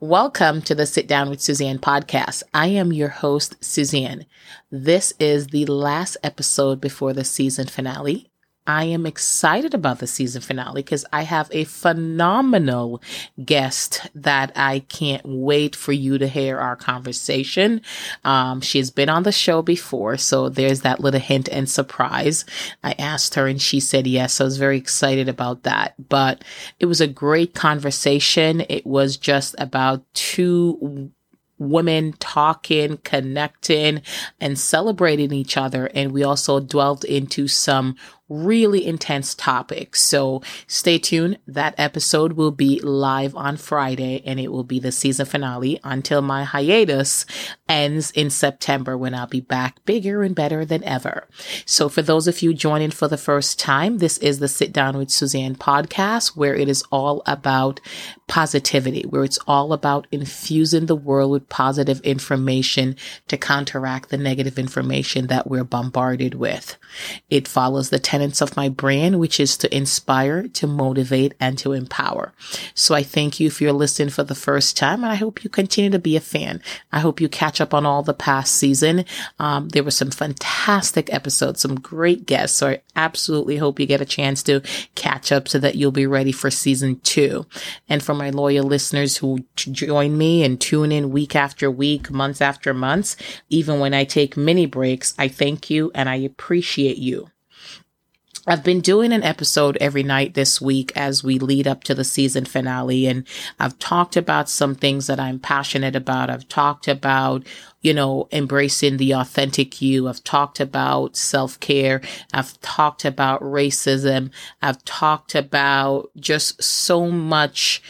Welcome to the Sit Down with Suzanne podcast. I am your host, Suzanne. This is the last episode before the season finale. I am excited about the season finale because I have a phenomenal guest that I can't wait for you to hear our conversation. Um, she's been on the show before, so there's that little hint and surprise. I asked her and she said yes. So I was very excited about that. But it was a great conversation. It was just about two women talking, connecting, and celebrating each other. And we also dwelled into some really intense topic. So stay tuned. That episode will be live on Friday and it will be the season finale until my hiatus ends in September when I'll be back bigger and better than ever. So for those of you joining for the first time, this is the Sit Down with Suzanne podcast where it is all about positivity, where it's all about infusing the world with positive information to counteract the negative information that we're bombarded with. It follows the tenets of my brand, which is to inspire, to motivate, and to empower. So I thank you if you're listening for the first time, and I hope you continue to be a fan. I hope you catch up on all the past season. Um, there were some fantastic episodes, some great guests. So I absolutely hope you get a chance to catch up so that you'll be ready for season two. And for my loyal listeners who join me and tune in week after week, months after months, even when I take mini breaks, I thank you and I appreciate you. I've been doing an episode every night this week as we lead up to the season finale. And I've talked about some things that I'm passionate about. I've talked about, you know, embracing the authentic you. I've talked about self care. I've talked about racism. I've talked about just so much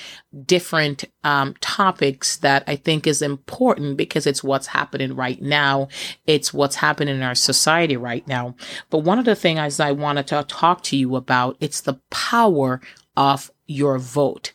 different um, topics that I think is important because it's what's happening right now. It's what's happening in our society right now. But one of the things I wanted to talk to you about, it's the power of your vote.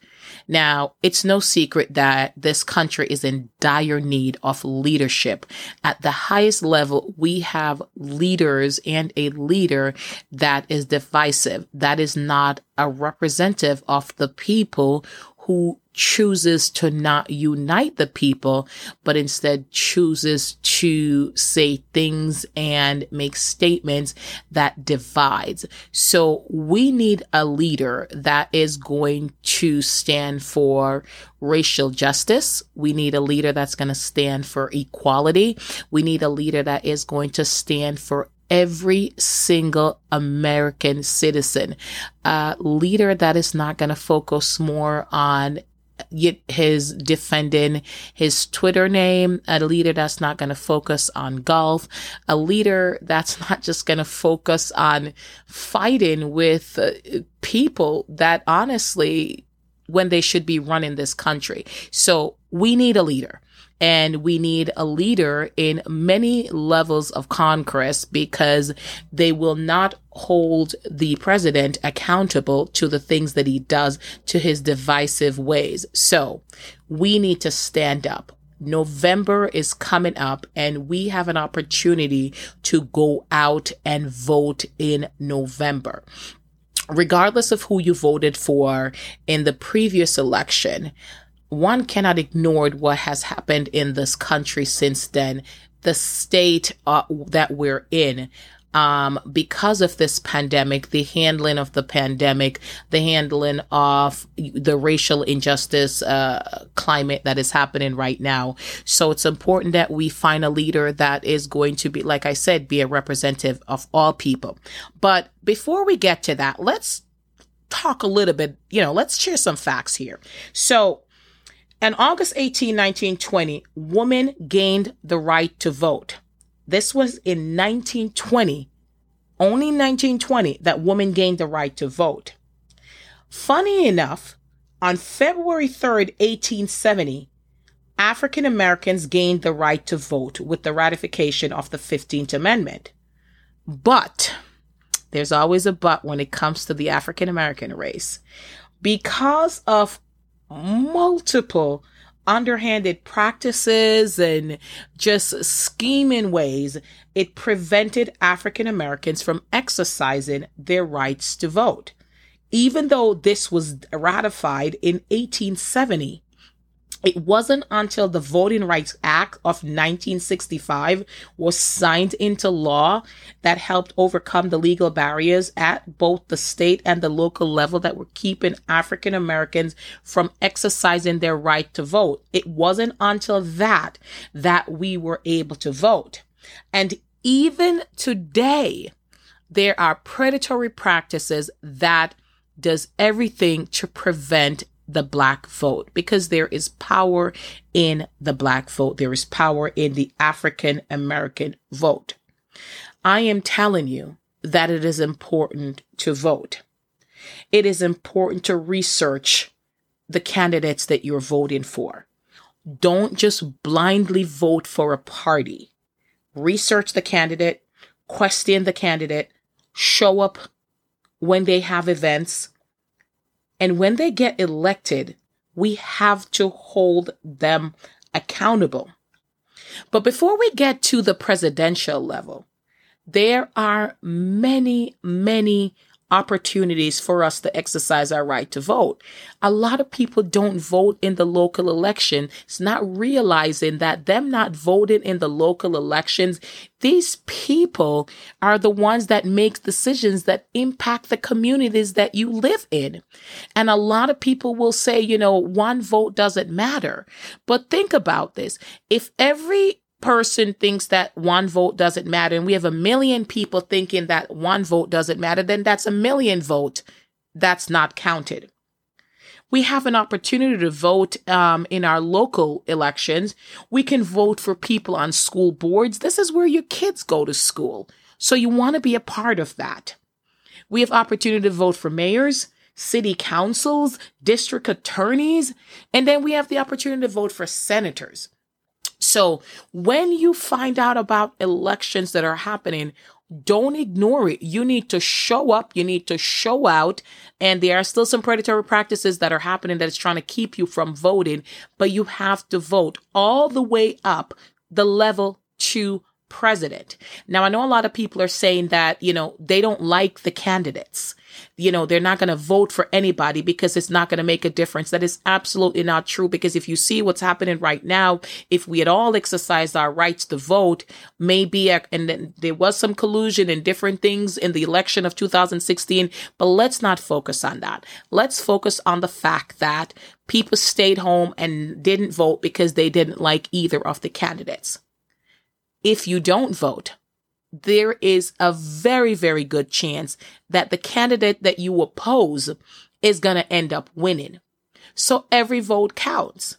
Now, it's no secret that this country is in dire need of leadership. At the highest level, we have leaders and a leader that is divisive, that is not a representative of the people who chooses to not unite the people, but instead chooses to say things and make statements that divides. So we need a leader that is going to stand for racial justice. We need a leader that's going to stand for equality. We need a leader that is going to stand for every single American citizen. A leader that is not going to focus more on his defending his Twitter name, a leader that's not going to focus on golf, a leader that's not just going to focus on fighting with uh, people that honestly, when they should be running this country. So we need a leader. And we need a leader in many levels of Congress because they will not hold the president accountable to the things that he does to his divisive ways. So we need to stand up. November is coming up and we have an opportunity to go out and vote in November regardless of who you voted for in the previous election, one cannot ignore what has happened in this country since then, the state uh, that we're in. Um, because of this pandemic, the handling of the pandemic, the handling of the racial injustice uh, climate that is happening right now. So it's important that we find a leader that is going to be, like I said, be a representative of all people. But before we get to that, let's talk a little bit, you know, let's share some facts here. So in August 18, 1920, women gained the right to vote. This was in 1920, only 1920, that women gained the right to vote. Funny enough, on February 3rd, 1870, African Americans gained the right to vote with the ratification of the 15th Amendment. But there's always a but when it comes to the African American race. Because of multiple underhanded practices and just scheming ways, it prevented African Americans from exercising their rights to vote. Even though this was ratified in 1870, it wasn't until the Voting Rights Act of 1965 was signed into law that helped overcome the legal barriers at both the state and the local level that were keeping African Americans from exercising their right to vote. It wasn't until that that we were able to vote. And even today, there are predatory practices that does everything to prevent the black vote because there is power in the black vote. There is power in the African American vote. I am telling you that it is important to vote. It is important to research the candidates that you're voting for. Don't just blindly vote for a party. Research the candidate, question the candidate, show up when they have events, and when they get elected, we have to hold them accountable. But before we get to the presidential level, there are many, many opportunities for us to exercise our right to vote. A lot of people don't vote in the local election. It's not realizing that them not voting in the local elections, these people are the ones that make decisions that impact the communities that you live in. And a lot of people will say, you know, one vote doesn't matter. But think about this. If every person thinks that one vote doesn't matter and we have a million people thinking that one vote doesn't matter, then that's a million vote that's not counted. We have an opportunity to vote um, in our local elections. We can vote for people on school boards. This is where your kids go to school. So you want to be a part of that. We have opportunity to vote for mayors, city councils, district attorneys, and then we have the opportunity to vote for senators. So when you find out about elections that are happening, don't ignore it. You need to show up. You need to show out. And there are still some predatory practices that are happening that is trying to keep you from voting, but you have to vote all the way up the level to president. Now, I know a lot of people are saying that, you know, they don't like the candidates you know, they're not going to vote for anybody because it's not going to make a difference. That is absolutely not true. Because if you see what's happening right now, if we had all exercised our rights to vote, maybe, uh, and then there was some collusion and different things in the election of 2016, but let's not focus on that. Let's focus on the fact that people stayed home and didn't vote because they didn't like either of the candidates. If you don't vote, there is a very, very good chance that the candidate that you oppose is going to end up winning. So every vote counts.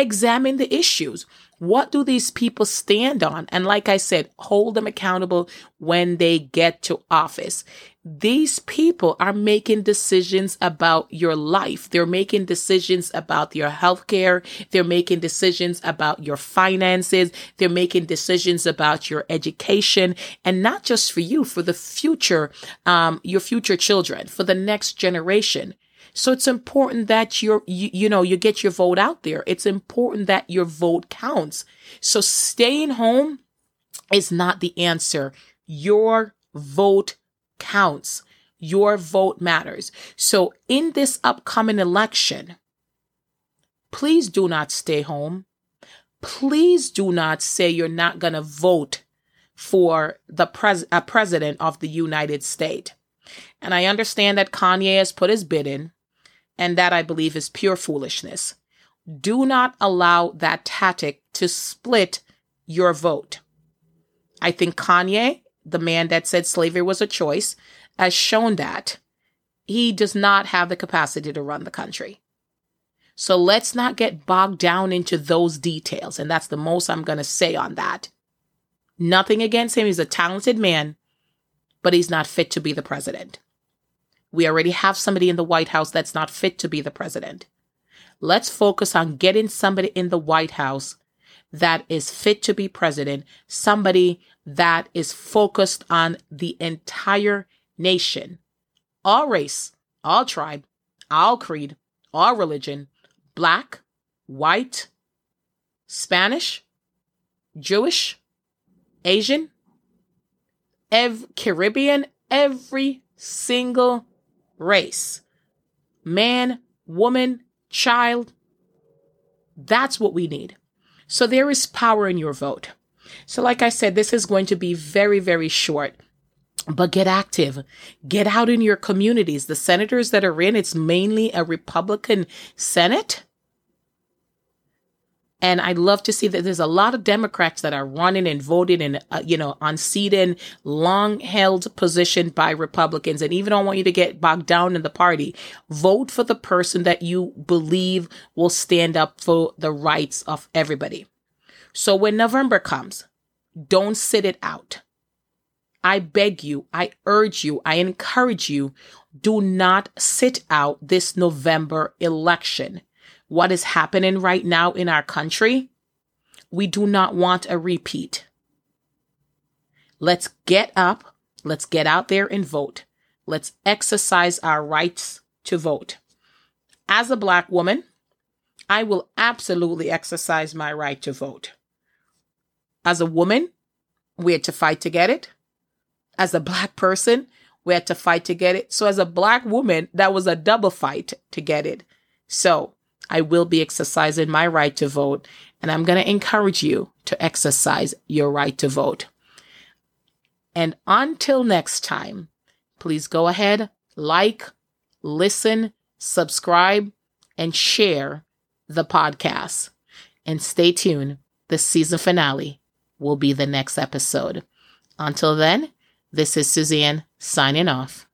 Examine the issues. What do these people stand on? And like I said, hold them accountable when they get to office. These people are making decisions about your life. They're making decisions about your health care. They're making decisions about your finances. They're making decisions about your education and not just for you, for the future, um, your future children, for the next generation. So it's important that you're, you, you know, you get your vote out there. It's important that your vote counts. So staying home is not the answer. Your vote counts. Your vote matters. So in this upcoming election, please do not stay home. Please do not say you're not going to vote for the pres- a president of the United States. And I understand that Kanye has put his bid in and that I believe is pure foolishness. Do not allow that tactic to split your vote. I think Kanye, the man that said slavery was a choice, has shown that he does not have the capacity to run the country. So let's not get bogged down into those details. And that's the most I'm going to say on that. Nothing against him. He's a talented man, but he's not fit to be the president. We already have somebody in the White House that's not fit to be the president. Let's focus on getting somebody in the White House that is fit to be president, somebody that is focused on the entire nation, all race, all tribe, all creed, all religion, black, white, Spanish, Jewish, Asian, ev- Caribbean, every single race, man, woman, child, That's what we need. So there is power in your vote. So, like I said, this is going to be very, very short. But get active. Get out in your communities. The senators that are in, it's mainly a Republican Senate. And I'd love to see that there's a lot of Democrats that are running and voting and, uh, you know, unseating long held position by Republicans. And even don't want you to get bogged down in the party. Vote for the person that you believe will stand up for the rights of everybody. So when November comes, don't sit it out. I beg you, I urge you, I encourage you, do not sit out this November election what is happening right now in our country, we do not want a repeat. Let's get up. Let's get out there and vote. Let's exercise our rights to vote. As a Black woman, I will absolutely exercise my right to vote. As a woman, we had to fight to get it. As a Black person, we had to fight to get it. So, as a Black woman, that was a double fight to get it. So, I will be exercising my right to vote, and I'm going to encourage you to exercise your right to vote. And until next time, please go ahead, like, listen, subscribe, and share the podcast. And stay tuned. The season finale will be the next episode. Until then, this is Suzanne signing off.